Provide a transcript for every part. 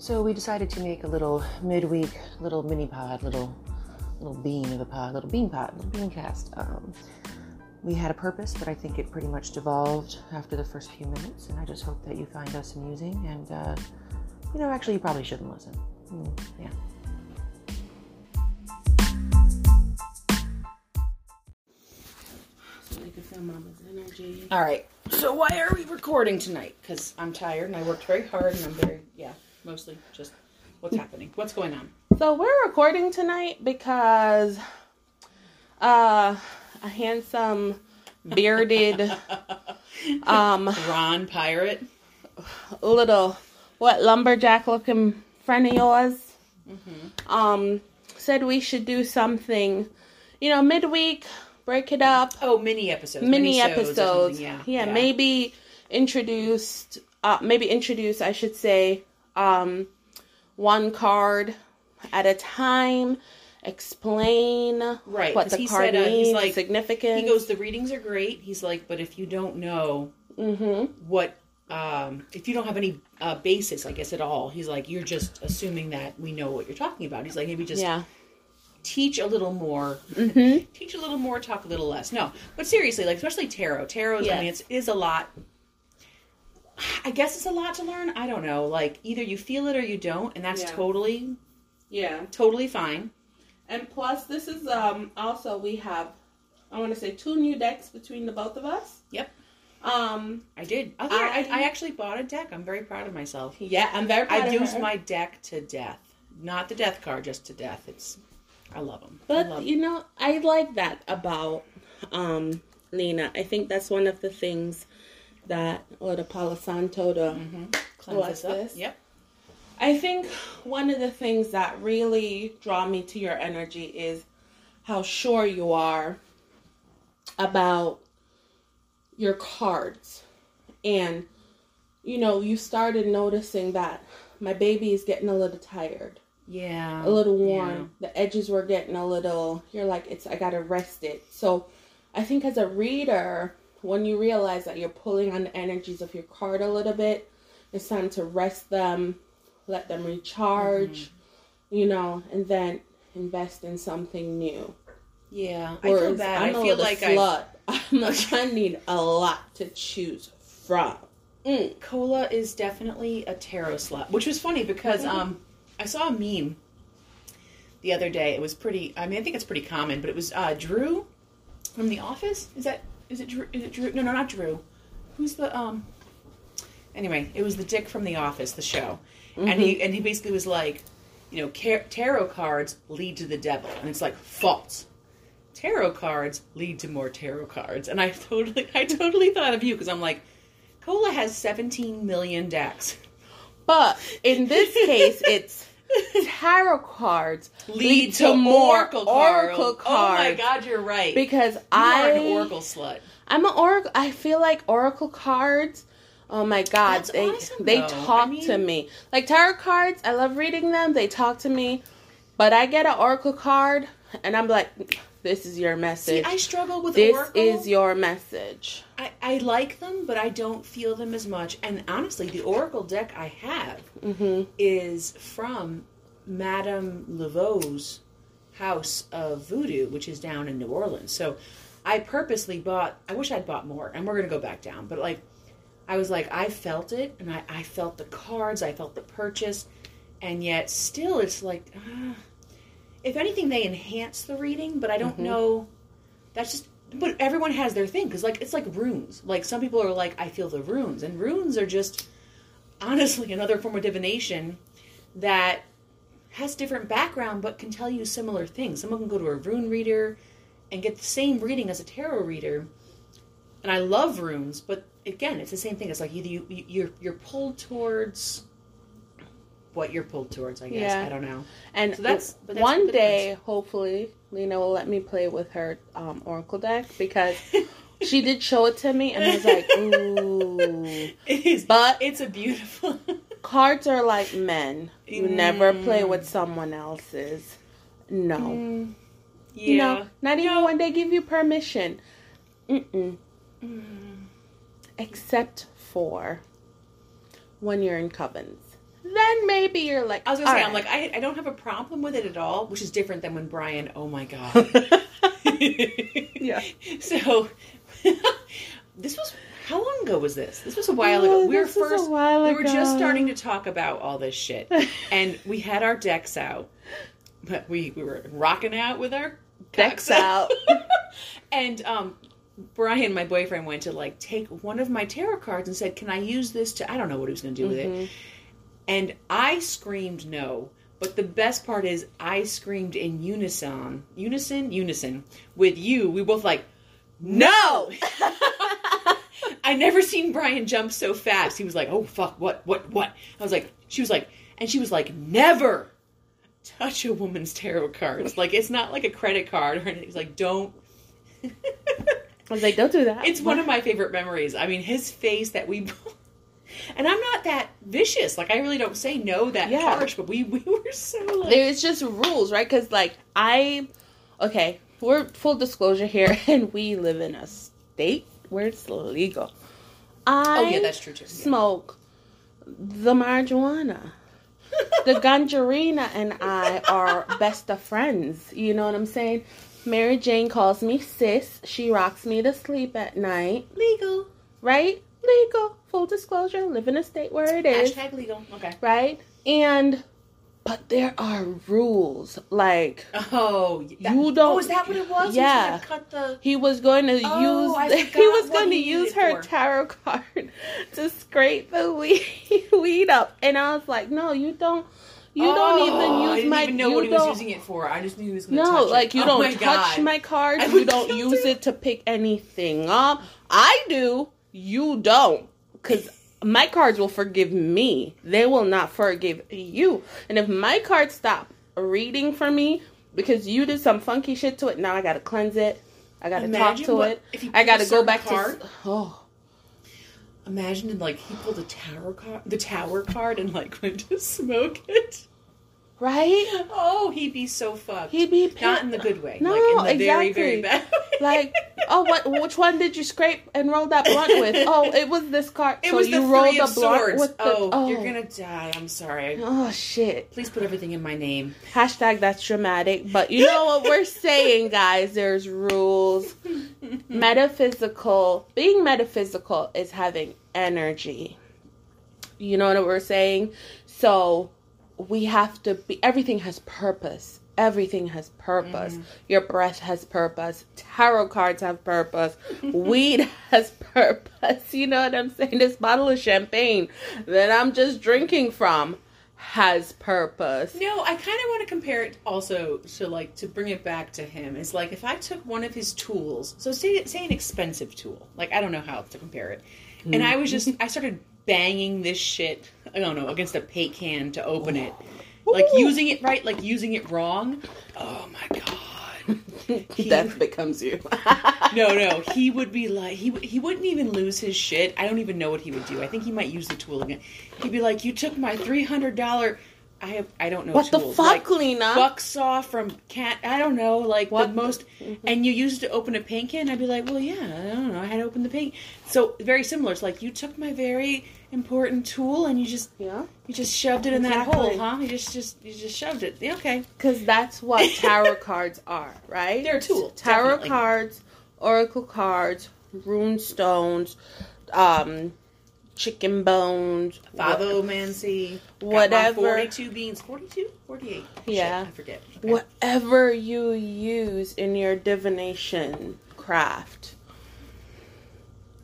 So we decided to make a little midweek, little mini pod, little little bean of a pod, little bean pod, little bean cast. Um, we had a purpose, but I think it pretty much devolved after the first few minutes, and I just hope that you find us amusing. And uh, you know, actually, you probably shouldn't listen. Mm, yeah. All right. So why are we recording tonight? Because I'm tired and I worked very hard, and I'm very yeah, mostly just what's happening, what's going on. So we're recording tonight because uh a handsome bearded um Ron Pirate. little what lumberjack looking friend of yours um said we should do something you know midweek break it up Oh, mini episodes. mini or episodes something, yeah, maybe introduced uh maybe introduce i should say um one card at a time explain Right, what the he card said, uh, he's means like- significance He goes, the readings are great. He's like, but if you don't know mm-hmm what, um, if you don't have any uh, basis, I guess at all, he's like, you're just assuming that we know what you're talking about. He's like, maybe just yeah teach a little more, mm-hmm teach a little more, talk a little less. No, but seriously, like especially tarot. Tarot, is I mean, Yes. it's is a lot. I guess it's a lot to learn. I don't know. Like either you feel it or you don't, and that's Yeah. totally, yeah totally fine. and plus this is um also we have i want to say two new decks between the both of us Yep. um I did. I, I- I actually bought a deck. I'm very proud of myself. yeah i'm very proud I of use her. my deck to death. Not the death card, just to death. It's, I love them. But love you know, I like that about um Lina. I think that's one of the things that or the Palo Santo the mm-hmm. Cleanse what's this? Yep. I think one of the things that really draw me to your energy is how sure you are about your cards. And you know, you started noticing that my baby is getting a little tired Yeah. a little worn. The edges were getting a little. You're like, it's. I gotta rest it. So, I think as a reader, when you realize that you're pulling on the energies of your card a little bit, it's time to rest them, let them recharge, you know, and then invest in something new. Yeah. I feel bad. I'm I feel like I. slut. I'm like, I need a lot to choose from. Mm. Cola is definitely a tarot slut, which was funny because Mm-hmm. um, I saw a meme the other day. It was pretty. I mean, I think it's pretty common, but it was uh, Drew from The Office. Is that is it Drew? Is it Drew? No, no, not Drew. Who's the um? Anyway, it was the Dick from The Office, the show, and Mm-hmm. he and he basically was like, you know, car- tarot cards lead to the devil, and it's like false. Tarot cards lead to more tarot cards, and I totally, I totally thought of you because I'm like, Cola has 17 million decks. But in this case, it's tarot cards Lead, to, more oracle, cards. oracle Oh my god, you're right. because you I am an oracle slut. I'm an oracle. I feel like oracle cards. Oh my god, That's they awesome, they though. talk I mean- to me. Like tarot cards, I love reading them. They talk to me. But I get an oracle card and I'm like, this is your See, message. I struggle with this oracle. is your message. I, I like them, but I don't feel them as much. And honestly, the oracle deck I have Mhm. is from Madame Laveau's house of voodoo, which is down in New Orleans. So I purposely bought, I wish I'd bought more, and we're going to go back down. But like, I was like, I felt it, and I, I felt the cards, I felt the purchase, and yet still it's like, uh, if anything, they enhance the reading, but I don't Mhm. know. That's just, but everyone has their thing, because like, it's like runes. Like, some people are like, I feel the runes, and runes are just, honestly, another form of divination that has different background but can tell you similar things. Someone can go to a rune reader and get the same reading as a tarot reader. And I love runes, but again, it's the same thing. It's like either you, you you're you're pulled towards what you're pulled towards. I guess Yeah. I don't know. And So that's- that's one day, hopefully, Lina will let me play with her um, oracle deck because she did show it to me, and I was like, ooh. It is, But it's a beautiful. cards are like men. You never play Mm. with someone else's. No. Mm, yeah. No. Not even No. when they give you permission. Mm-mm. Mm. Except for when you're in covens. Then maybe you're like, I was gonna say, all I'm like, I, I don't have a problem with it at all, which is different than when Brian. Oh my god. Yeah. So, this was how long ago was this? This was a while Oh, ago. We were this was a first. we were just starting to talk about all this shit, and we had our decks out. But we we were rocking out with our Decks out. and um, Brian, my boyfriend, went to like take one of my tarot cards and said, "Can I use this to?" I don't know what he was going to do with Mm-hmm. it, and I screamed no. But the best part is, I screamed in unison, unison, unison with you. We both like, no. I never seen Brian jump so fast. He was like, "Oh fuck, what, what, what?" I was like, she was like, and she was like, "Never touch a woman's tarot cards. Like it's not like a credit card or anything. It's like don't." I was like, don't do that. It's one of my favorite memories. I mean, his face that we. And I'm not that vicious. Like I really don't say no that Yeah. harsh, but we we were so like There's just rules, right? Because like I, okay, we're full disclosure here, and we live in a state where it's legal. I Oh yeah, that's true too. smoke the marijuana. the ganjarina and I are best of friends. You know what I'm saying? Mary Jane calls me sis. She rocks me to sleep at night. legal. Right? Legal. Full disclosure. Live in a state where it is. Hashtag legal. Okay. Right? And but there are rules. Like Oh, that, You don't- Oh, is that what it was? Yeah. cut the. he was going to Oh, use he was going to use her for. tarot card to scrape the weed, weed up. And I was like, "No, you don't you don't Oh, even use I didn't my even know what he was using it for. I just knew he was going to No, touch it. like you Oh don't my touch God. my cards. I You don't use to- it to pick anything up. I do. You don't. Because my cards will forgive me. They will not forgive you. And if my cards stop reading for me because you did some funky shit to it, now I got to cleanse it. I got to talk Imagine to what- it. I gotta go back card. to. Oh. Imagine like he pulled a tower card, the tower card, and like went to smoke it. Right? Oh, he'd be so fucked. He'd be not in the good way. No, like in the very, very exactly. bad. way. Like, oh, what? Which one did you scrape and roll that blunt with? Oh, it was this card. it so was you the rolled the blunt with the. oh, you're oh. gonna die. I'm sorry. Oh shit. Please put everything in my name. Hashtag that's dramatic. But you know what we're saying, guys? There's rules. Metaphysical. Being metaphysical is having energy. You know what we're saying? So we have to be. Everything has purpose. Everything has purpose. Mm-hmm. Your breath has purpose. Tarot cards have purpose. Weed has purpose. You know what I'm saying? This bottle of champagne that I'm just drinking from has purpose. No, I kind of want to compare it also to like to bring it back to him. It's like if I took one of his tools, so say say an expensive tool, like I don't know how to compare it, and mm. I was just I started banging this shit, I don't know, against a paint can to open it, like using it right, like using it wrong. Oh my god. He- Death becomes you. No, no, he would be like he he wouldn't even lose his shit. I don't even know what he would do. I think he might use the tool again. He'd be like, "You took my three hundred dollar." I have I don't know What the tools. fuck, like, Lina? Buck saw from cat. I don't know, like What the the- most. Mm-hmm. And you used it to open a paint can. I'd be like, well, yeah, I don't know. I had to open the paint. So very similar. It's like you took my very important tool and you just yeah. you just shoved it in that hole, huh? You just just you just shoved it. Yeah, okay. Because that's what tarot cards are, right? They're a tool, Tarot definitely. cards, oracle cards, rune stones, um, chicken bones. Favomancy. Whatever. Forty-two beans. 42? 48. Yeah. Shit, I forget. Okay. Whatever you use in your divination craft,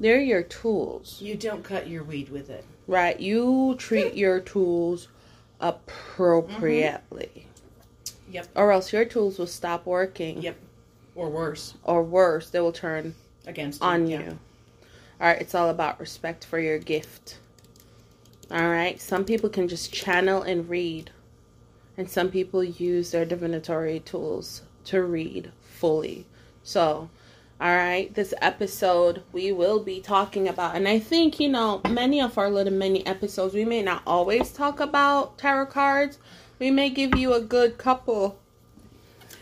they're your tools, You don't cut your weed with it. right? You treat your tools appropriately, mm-hmm. Yep. or else your tools will stop working, Yep. Or worse, or worse, they will turn against on yeah. you. All right, it's all about respect for your gift. All right, some people can just channel and read, and some people use their divinatory tools to read fully. So, all right, this episode we will be talking about, and I think you know many of our little mini episodes we may not always talk about tarot cards. We may give you a good couple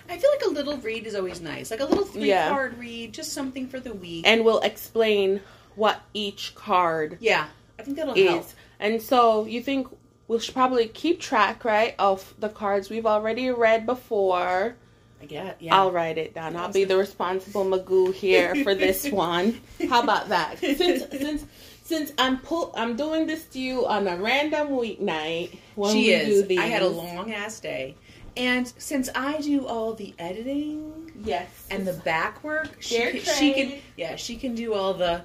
I feel like a little read is always nice. Like a little three Yeah. card read, just something for the week. and we'll explain what each card yeah. I think that'll help. is. And so you think we should probably keep track, right, of the cards we've already read before. Get. Yeah. I'll write it down. I'll be the responsible Magoo here for this one. How about that? Since since since I'm pull, I'm doing this to you on a random weeknight. When she we is. Do these. I had a long ass day, and since I do all the editing yes and the back work, she can, she can. Yeah, she can do all the.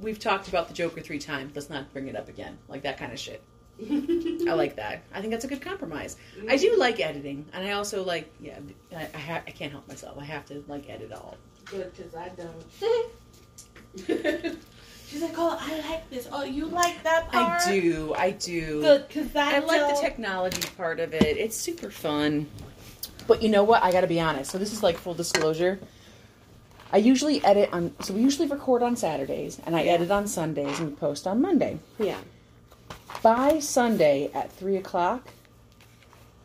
We've talked about the Joker three times. Let's not bring it up again. Like that kind of shit. I like that. I think that's a good compromise. I do like editing, and I also like. Yeah, I I, ha- I can't help myself. I have to like edit all. good because I don't. She's like, oh, I like this. Oh, you like that part? I do. I do. Good because I, I like the technology part of it. It's super fun. But you know what? I got to be honest. So this is like full disclosure. I usually edit on. So we usually record on Saturdays, and I edit on Sundays and we post on Monday. Yeah. By Sunday at three o'clock,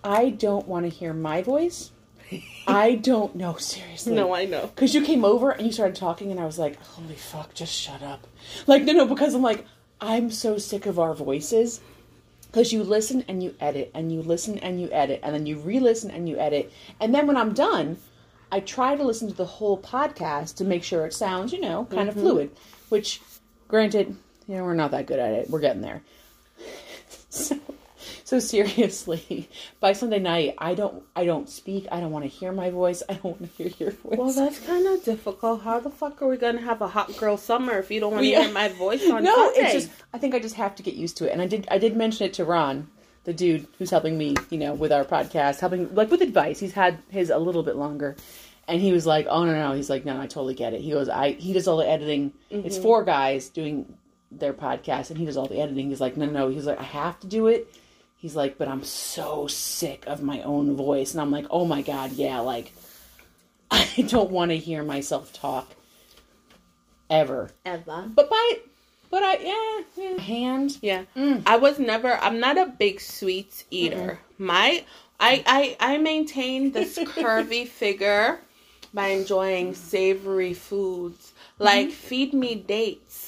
I don't want to hear my voice. I don't know seriously. No, I know. Because you came over and you started talking, and I was like, holy fuck, just shut up. Like, no, no, because I'm like, I'm so sick of our voices. Because you listen and you edit, and you listen and you edit, and then you re listen and you edit. And then when I'm done, I try to listen to the whole podcast to make sure it sounds, you know, kind of mm-hmm. fluid. Which, granted, you know, we're not that good at it. We're getting there. So, so seriously, by Sunday night, I don't, I don't speak. I don't want to hear my voice. I don't want to hear your voice. Well, that's kind of difficult. How the fuck are we gonna have a hot girl summer if you don't want to Yeah. hear my voice on no, Sunday? it's just I think I just have to get used to it. And I did I did mention it to Ron, the dude who's helping me, you know, with our podcast, helping like with advice. He's had his a little bit longer. And he was like, "Oh no, no." He's like, "No, I totally get it." He goes, "I he does all the editing. It's mm-hmm. four guys doing their podcast, and he does all the editing." He's like, "No, no, no." He's like, "I have to do it." He's like, "But I'm so sick of my own voice." And I'm like, "Oh my god, yeah, like I don't want to hear myself talk ever." Ever. But by but I yeah, yeah. hand Yeah, Mm. I was never. I'm not a big sweets eater. My, I, I, I maintain this curvy figure by enjoying savory foods. Like feed me dates.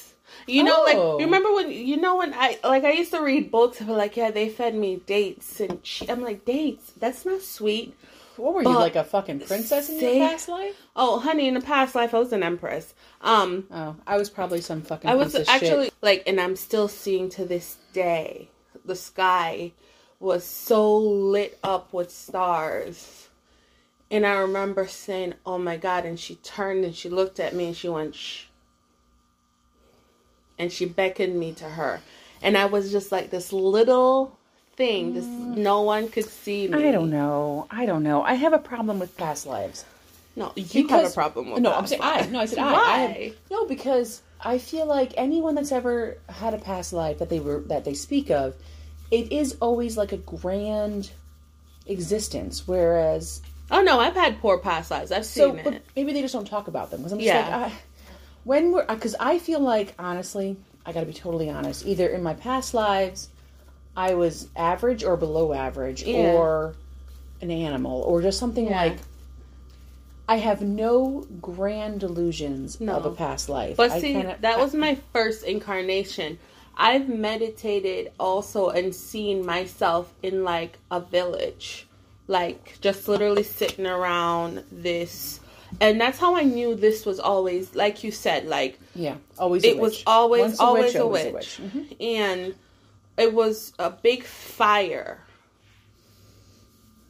You know. Oh. like remember when you know when I like I used to read books and be like, yeah, they fed me dates and che- I'm like dates. That's not sweet. What were you like a fucking princess in your past life? Oh, honey, in the past life I was an empress. Um, Oh, I was probably some fucking. I was actually shit. like, and I'm still seeing to this day, the sky was so lit up with stars. And I remember saying, Oh my God. And she turned and she looked at me and she went, Shh. And she beckoned me to her. And I was just like this little thing, this no one could see me. Mm. I don't know. I don't know. I have a problem with past lives. No, you have a problem with no. I'm saying I. No, I said I. I Why? have, no, because I feel like anyone that's ever had a past life that they were that they speak of, it is always like a grand existence. Whereas Oh no, I've had poor past lives. I've So, seen but it. maybe they just don't talk about them because I'm just Yeah. like, I, when we're uh, because I feel like honestly, I got to be totally honest. Either in my past lives, I was average or below average, Yeah. or an animal, or just something Yeah. like. I have no grand delusions No. of a past life. But I see, kinda- that was my first incarnation. I've meditated also and seen myself in like a village, like just literally sitting around this. And that's how I knew this was always, like you said, like yeah, always. a it was witch. always, Once always a always witch. Mhm. And it was a big fire.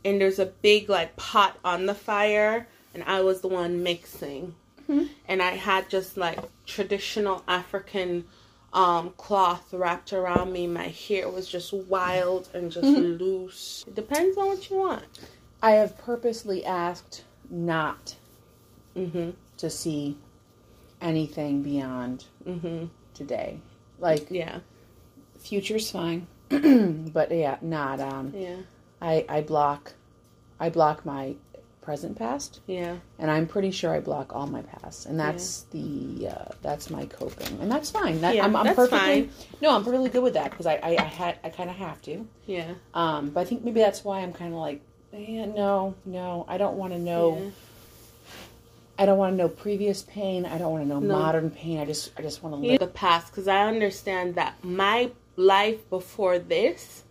And there's a big like pot on the fire, and I was the one mixing. And I had just like traditional African um cloth wrapped around me. My hair was just wild and just loose. It depends on what you want. I have purposely asked not Mhm. to see anything beyond Mhm. today. Like Yeah. future's fine, but yeah, not. Um, Yeah. I I block, I block my present past, Yeah. and I'm pretty sure I block all my past, and that's the uh, that's my coping, and that's fine. That, Yeah, I'm, I'm that's perfectly fine. no, I'm really good with that because I, I I had I kind of have to. Yeah. Um, but I think maybe that's why I'm kind of like, eh, no, no, I don't want to know. Yeah. I don't want to know previous pain. I don't want to know No. modern pain. I just I just want to live. the past because I understand that my life before this,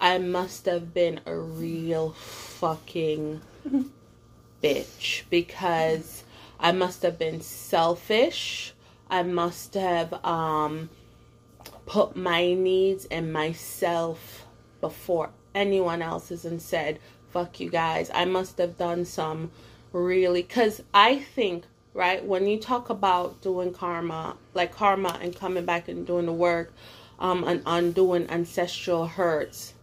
I must have been a real fucking bitch because I must have been selfish. I must have um put my needs and myself before anyone else's and said, fuck you guys. I must have done some really, because I think, right, when you talk about doing karma, like karma and coming back and doing the work, um, and undoing ancestral hurts,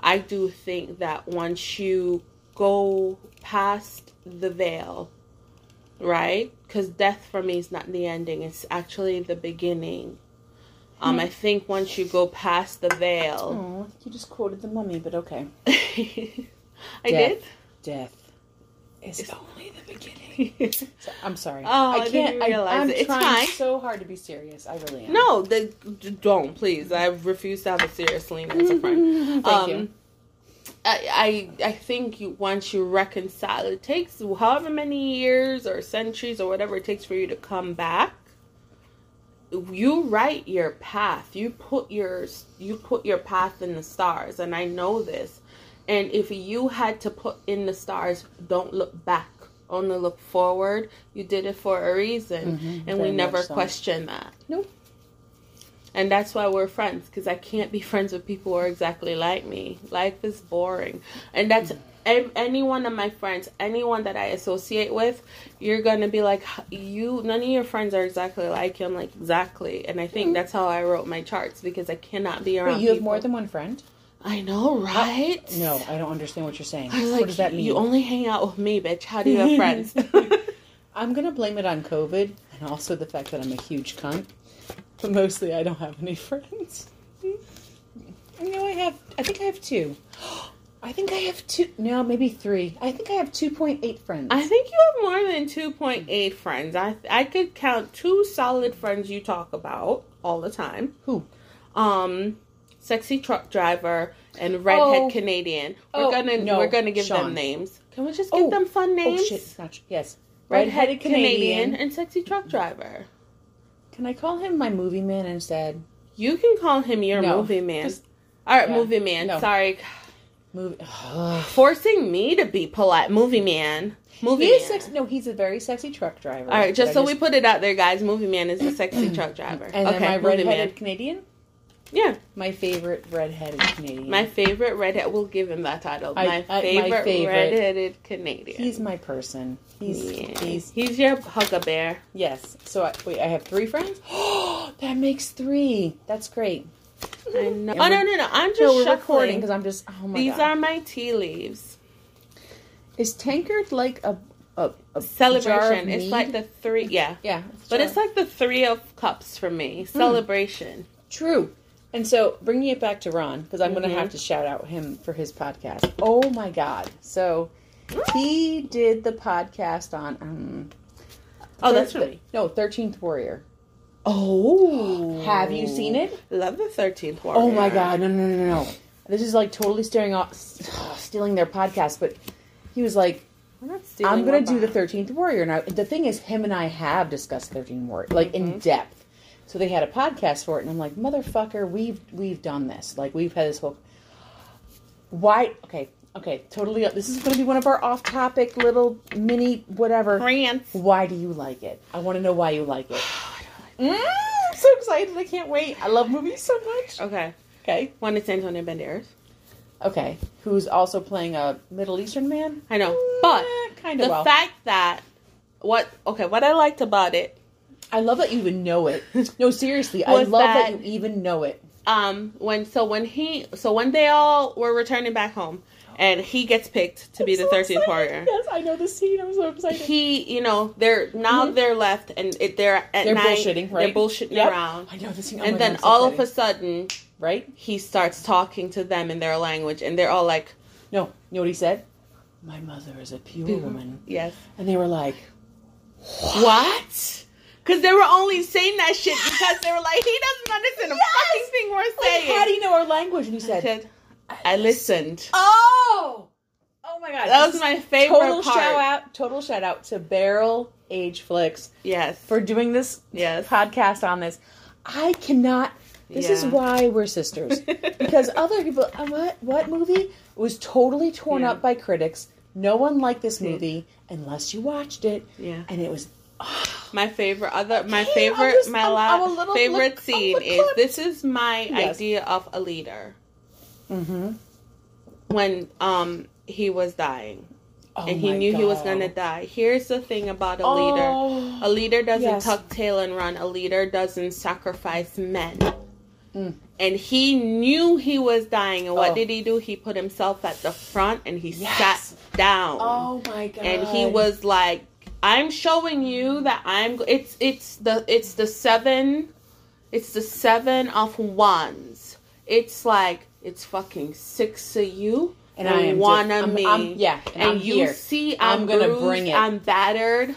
I do think that once you go past the veil, right? Because death for me is not the ending, it's actually the beginning. Um, I think once you go past the veil, Oh, you just quoted the mummy, but okay. I did. Death is only the beginning. So, I'm sorry. Oh, I I can't. I realize am it. It's trying fine. so hard to be serious. I really am. No, the, don't please. I refuse to have a serious Lina as a friend. Thank um, you. I, I I think you once you reconcile, it takes however many years or centuries or whatever it takes for you to come back. You write your path. You put your you put your path in the stars, and I know this. And if you had to put in the stars, don't look back. Only look forward. You did it for a reason, Mhm, and we never so. question that. Nope. And that's why we're friends because I can't be friends with people who are exactly like me. Life is boring. And that's ev- any one of my friends, anyone that I associate with, you're going to be like, you, none of your friends are exactly like you. I'm like, exactly. And I think that's how I wrote my charts because I cannot be around Wait, you have people- more than one friend? I know, right? No, I don't understand what you're saying. What like, does that mean? You only hang out with me, bitch. How do you have friends? I'm gonna blame it on COVID and also the fact that I'm a huge cunt. But mostly, I don't have any friends. I know I have. I think I have two. I think I have two. No, maybe three. I think I have two point eight friends. I think you have more than 2.8 friends. I I could count two solid friends you talk about all the time. Who? Um sexy truck driver and redhead Oh. Canadian. We're Oh, gonna no, we're gonna give them names. Can we just give Oh. them fun oh, names? Oh shit! It's not. Yes. Redhead Canadian. and sexy truck driver. Can I call him my movie man instead? You can call him your No, movie man. just- all right, yeah, movie man. no. Sorry, Movie. forcing me to be polite. Movie man. Movie he man. sexy. No, he's a very sexy truck driver. All right, just so we put it out there, guys. Movie man is a sexy truck driver. And okay, then my movie redheaded man. Canadian. Yeah, My favorite redheaded Canadian. my favorite redhead. We'll give him that title. I- my, I- my favorite favorite. redheaded Canadian. He's my person. He's Yeah. he's he's your hug a bear. yes. So I, wait, I have three friends. that makes three. That's great. I know. Oh no no no! I'm just So we're recording because I'm just. Oh my These god. are my tea leaves. Is tankard like a a, a Celebration. It's mead? like the three. Yeah, yeah, but it's like the three of cups for me. Hmm. Celebration. True. And so bringing it back to Ron, because I'm going Mhm. to have to shout out him for his podcast. Oh my God. So he did the podcast on. Um, Oh, that's me. No, 13th Warrior. Oh, Have you seen it? Love the Thirteenth Warrior. Oh my God. No, no, no, no. This is like totally staring off, stealing their podcast. But he was like, I'm gonna do the 13th Warrior. Now, the thing is, him and I have discussed 13th Warrior, like Mm-hmm. in depth. So they had a podcast for it, and I'm like, motherfucker, we've we've done this. Like we've had this whole. Why? Okay, okay, totally. Up. This is going to be one of our off-topic little mini whatever. France. Why do you like it? I want to know why you like it. Mm, I'm so excited! I can't wait. I love movies so much. Okay, Okay, one is Antonio Banderas. okay. Who's also playing a Middle Eastern man? I know, but kind of the well. fact that what okay, what I liked about it I love that you even know it. No, seriously, I love that... that- you even know it. um when so when he so when they all were returning back home and he gets picked to be the 13th excited. warrior Yes, I know the scene. I'm so excited. he you know they're now Mhm. they're left and it, they're at They're night bullshitting, right? they're bullshitting Yep. around I know the scene. Oh and then God, so all of a sudden right? he starts talking to them in their language and they're all like No, you know what he said? My mother is a Pure. woman, yes and they were like, what because they were only saying that shit because they were like he doesn't understand a Yes! fucking thing we're like, saying "How do you know our language?" And he I said, said, I listened "Oh, oh my god, that This was my favorite total part shout out, total shout out to Barrel Age Flicks yes for doing this yes podcast on this. I cannot. This is why we're sisters. because other people, uh, what what movie It was totally torn Yeah. up by critics. No one liked this movie unless you watched it, Yeah. and it was My favorite other my favorite my last I'm a little favorite look- scene look is this is my Yes. idea of a leader. mm-hmm. When um he was dying oh and he knew he was gonna die. Here's the thing about a leader. Oh. A leader doesn't Yes. tuck tail and run. A leader doesn't sacrifice men. Mm. And he knew he was dying. And what Oh. did he do? He put himself at the front and he Yes. sat down. Oh my god! and he was like i'm showing you that i'm it's it's the it's the seven it's the seven of wands it's like it's fucking six of you And and, I am one just- of I'm- me I'm- yeah, and and, I'm you here. see I'm i'm, gonna bruised, bring it. i'm battered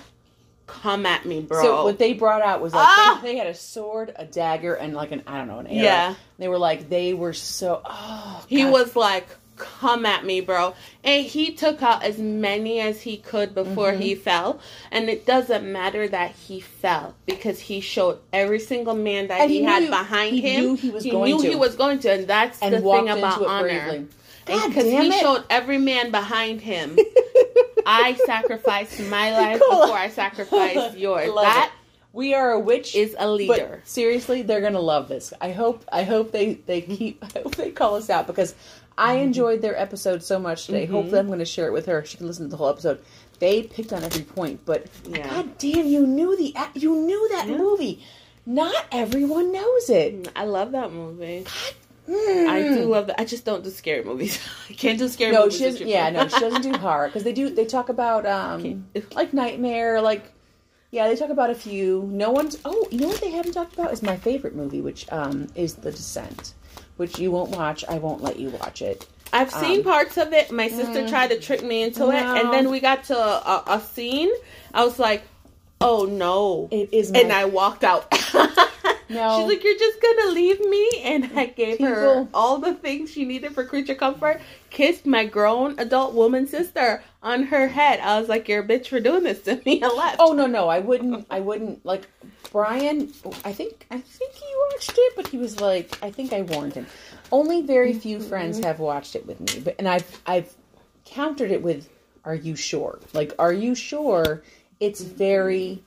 come at me bro So what they brought out was like Ah! they, they had a sword, a dagger, and like an I don't know an arrow. Yeah. They were like they were so. Oh, He was like, "Come at me, bro!" And he took out as many as he could before Mm-hmm. he fell. And it doesn't matter that he fell because he showed every single man that he, he had knew- behind he him. knew he was going knew to. he was going to, and that's and the thing about honor. Because he it. showed every man behind him. I sacrificed my life Cola. before I sacrificed yours. Love That it. We are a witch. is a leader. Seriously, they're gonna love this. I hope. I hope they they keep. I hope they call us out because I enjoyed their episode so much today. Hopefully, I'm going to share it with her. She can listen to the whole episode. They picked on every point, but Yeah. god damn, you knew the you knew that Yeah. movie. Not everyone knows it. I love that movie. Mm. I do love that. I just don't do scary movies. I can't do scary No, movies. she doesn't. Yeah, no, she doesn't do horror because they do. They talk about um like nightmare, like yeah, they talk about a few. No one's. Oh, you know what they haven't talked about is my favorite movie, which um is The Descent, which you won't watch. I won't let you watch it. I've seen Um, parts of it. My sister tried to trick me into it, and then we got to a, a scene. I was like, "Oh no!" It is my and I walked out. No. She's like, "You're just gonna leave me?" And I gave her all the things she needed for creature comfort. Kissed my grown adult woman sister on her head. I was like, "You're a bitch for doing this to me," and left. Oh no, no, I wouldn't. I wouldn't like Brian. I think I think he watched it, but he was like, I think I warned him. Only very few friends have watched it with me, but and I've I've countered it with, "Are you sure? Like, are you sure?" It's very,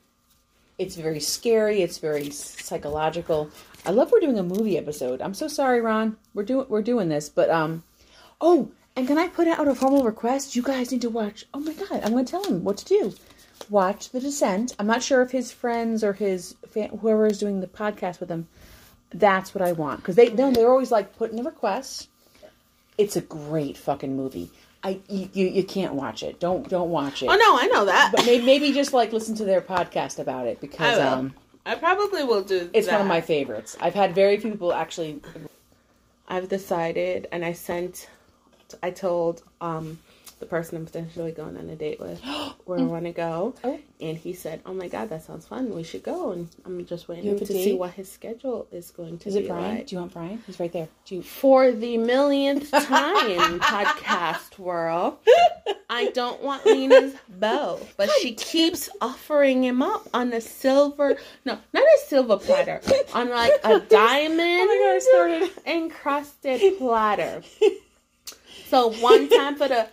it's very scary. It's very psychological. I love we're doing a movie episode. I'm so sorry, Ron. We're doing we're doing this, but um, oh, and can I put out a formal request? You guys need to watch. Oh my god, I'm going to tell him what to do watch The Descent. I'm not sure if his friends or his fan, whoever is doing the podcast with him, that's what I want because they no, they're always like putting the requests. It's a great fucking movie. I you, you, can't watch it. Don't don't watch it. Oh no, I know that. But maybe, maybe just like listen to their podcast about it I because will. um I probably will do. it's one of my favorites. I've had very few people actually. I've decided, and I sent, I told um the person I'm potentially going on a date with where I mm. want to go, Oh. and he said, "Oh my god, that sounds fun. We should go." And I'm just waiting to a see what his schedule is going to Is be it Brian? like. Do you want Brian? He's right there. Do you? For the millionth time, podcast world, I don't want Lina's bow, but she keeps offering him up on a silver, no, not a silver platter, on like a diamond Oh my God, encrusted platter. So one time for the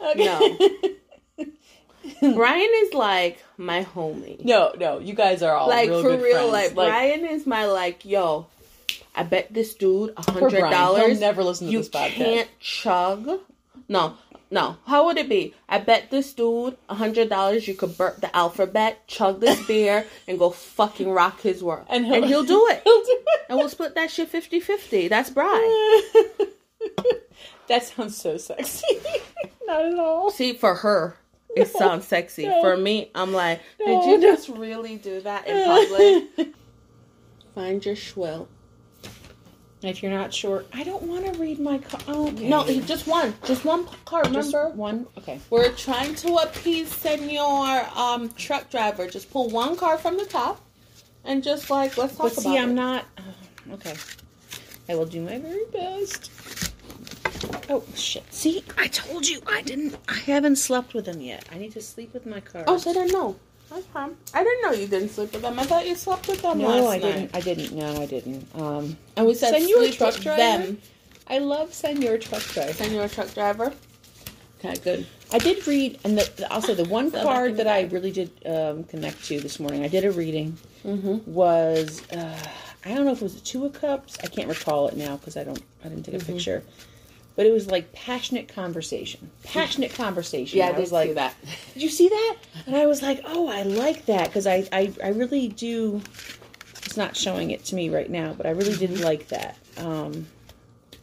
no, Brian is like my homie. No, no, you guys are all like real for real, friends. like, Brian is my like yo. I bet this dude a hundred dollars. Never listen to you this podcast. can't chug. No, no. How would it be? I bet this dude a hundred dollars. You could burp the alphabet, chug this beer, and go fucking rock his world. And And he'll- he'll, do it. He'll do it. And we'll split that shit 50-50. That's Brian. That sounds so sexy. Not at all. See, for her, it sounds sexy. no. For me, I'm like, No. did you just really do that in public? Find your schwill. If you're not sure, I don't want to read my card. Oh, okay. No, just one. Just one card, Just remember? one. Okay. We're trying to appease Senor um, truck driver. Just pull one card from the top and just like, let's talk But about see, it. I'm not. oh, okay. I will do my very best. Oh shit! See, I told you I didn't. I haven't slept with him yet. I need to sleep with my cards. Oh, so then no. That's fine. I didn't know you didn't sleep with them. I thought you slept with them No, I night. didn't. I didn't. No, I didn't. Um, And we said Senor sleep truck driver? them. I love Senor Truck Driver. Senor truck driver. Okay, good. I did read, and the, the- also the one So card that I really did um, connect to this morning. I did a reading. Mm-hmm. Was uh, I don't know if it was a two of cups. I can't recall it now because I don't. I didn't take a Mm-hmm. picture. But it was like passionate conversation. Passionate conversation. Yeah, I, I was like, that. Did you see that? And I was like, oh, I like that because I, I, I really do. It's not showing it to me right now, but I really did like that. Um,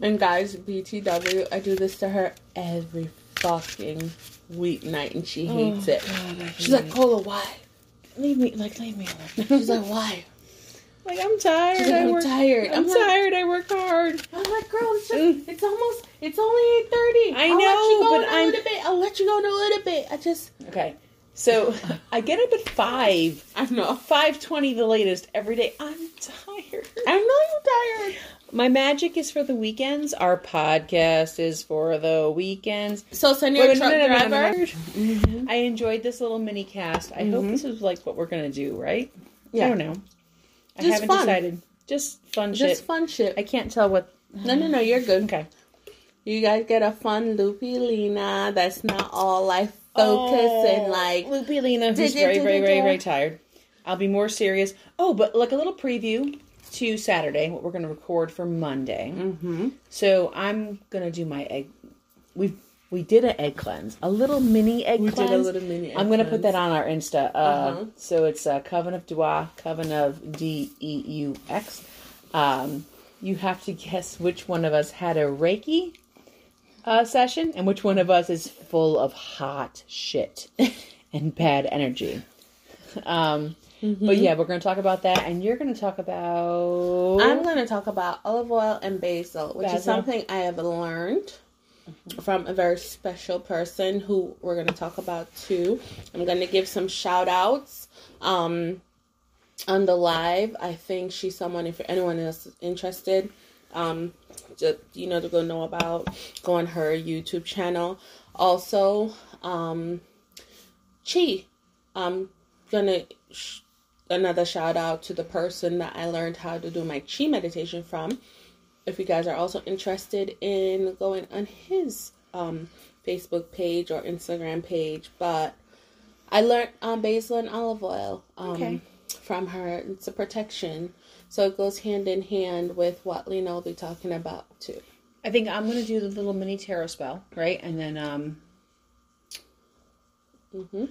And guys, BTW, I do this to her every fucking weeknight, and she hates it. Oh, God, She's like, it. Cola, why? leave me, like, leave me alone. She's like, why? Like, I'm tired. Like, I I'm work, tired. I'm, I'm like- tired. I work hard. I'm like, girl, it's just, Mm. it's almost, it's only eight thirty. I know, you go but in a I'm- little bit. I'll let you go in a little bit. I just, Okay, so I get up at five, I know, five twenty, the latest every day. I'm tired. I know you're tired. My magic is for the weekends. Our podcast is for the weekends. So, Wait, no, truck no, no, no, no, driver. Mhm. I enjoyed this little mini cast. I hope Mhm. this is like what we're gonna do, right? Yeah. I don't know. I Just haven't fun. decided. Just fun Just shit. Just fun shit. I can't tell what. No, no, no, you're good. Okay. You guys get a fun loopy Lina that's not all like focus and like Loopy Lina, who's very, very, very, very tired. I'll be more serious. Oh, but like a little preview to Saturday, what we're going to record for Monday. mm-hmm. So I'm going to do my egg. We we did an egg cleanse, a little mini egg We did cleanse. a little mini egg I'm going to put that on our Insta. Uh, Uh-huh. So it's uh, Coven of Dua, Coven of D E U X. Um, you have to guess which one of us had a Reiki uh, session and which one of us is full of hot shit and bad energy. Um, But yeah, we're going to talk about that, and you're going to talk about. I'm going to talk about olive oil and basil, which is something I have learned from a very special person who we're going to talk about too. I'm going to give some shout outs um, on the live. I think she's someone, if anyone is interested, um, just, you know, to go know about, go on her YouTube channel. Also, um, Chi. I'm gonna sh- another shout out to the person that I learned how to do my chi meditation from. If you guys are also interested in going on his um, Facebook page or Instagram page, but I learned um, basil and olive oil um, Okay. from her. It's a protection, so it goes hand in hand with what Lina will be talking about too. I think I'm going to do the little mini tarot spell, right? And then, um, hmm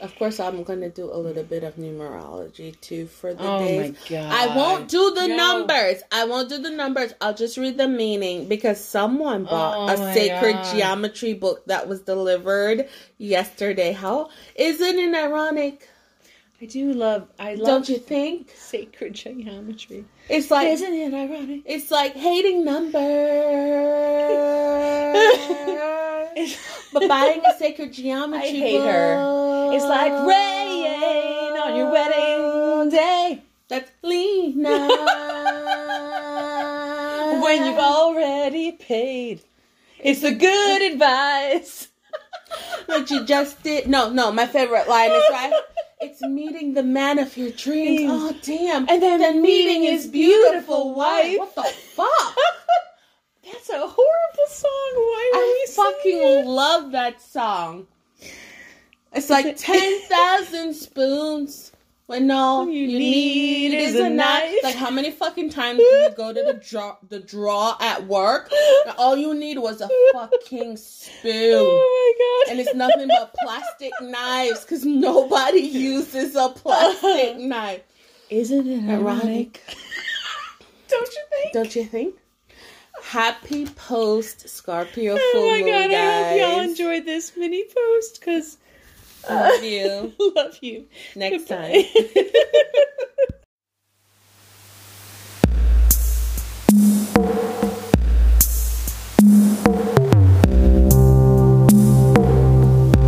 Of course, I'm going to do a little bit of numerology too for the day. oh days. my god. I won't do the No. numbers. I won't do the numbers. I'll just read the meaning because someone bought Oh a sacred God. geometry book that was delivered yesterday. How isn't it ironic? I do love, I love Don't you think? sacred geometry. It's like Isn't it ironic? it's like hating numbers, but buying a sacred geometry. I hate her. It's like rain on your wedding day That's Lina. when you've already paid. It's the good advice. what you just did. No, no, my favorite line is right. It's meeting the man of your dreams. Oh damn! And then the meeting his beautiful wife. What the fuck? That's a horrible song. Why are I we singing fucking it? love that song. It's like ten thousand spoons. When all you, need, is a knife. Like how many fucking times do you go to the draw the draw at work? And all you need was a fucking spoon. Oh my god. and it's nothing but plastic knives because nobody uses a plastic knife. Isn't it Ironic. Don't you think? Don't you think? Happy post Scorpio full Oh my god, I hope y'all enjoyed this mini post because Love you. love you. Next Goodbye. time.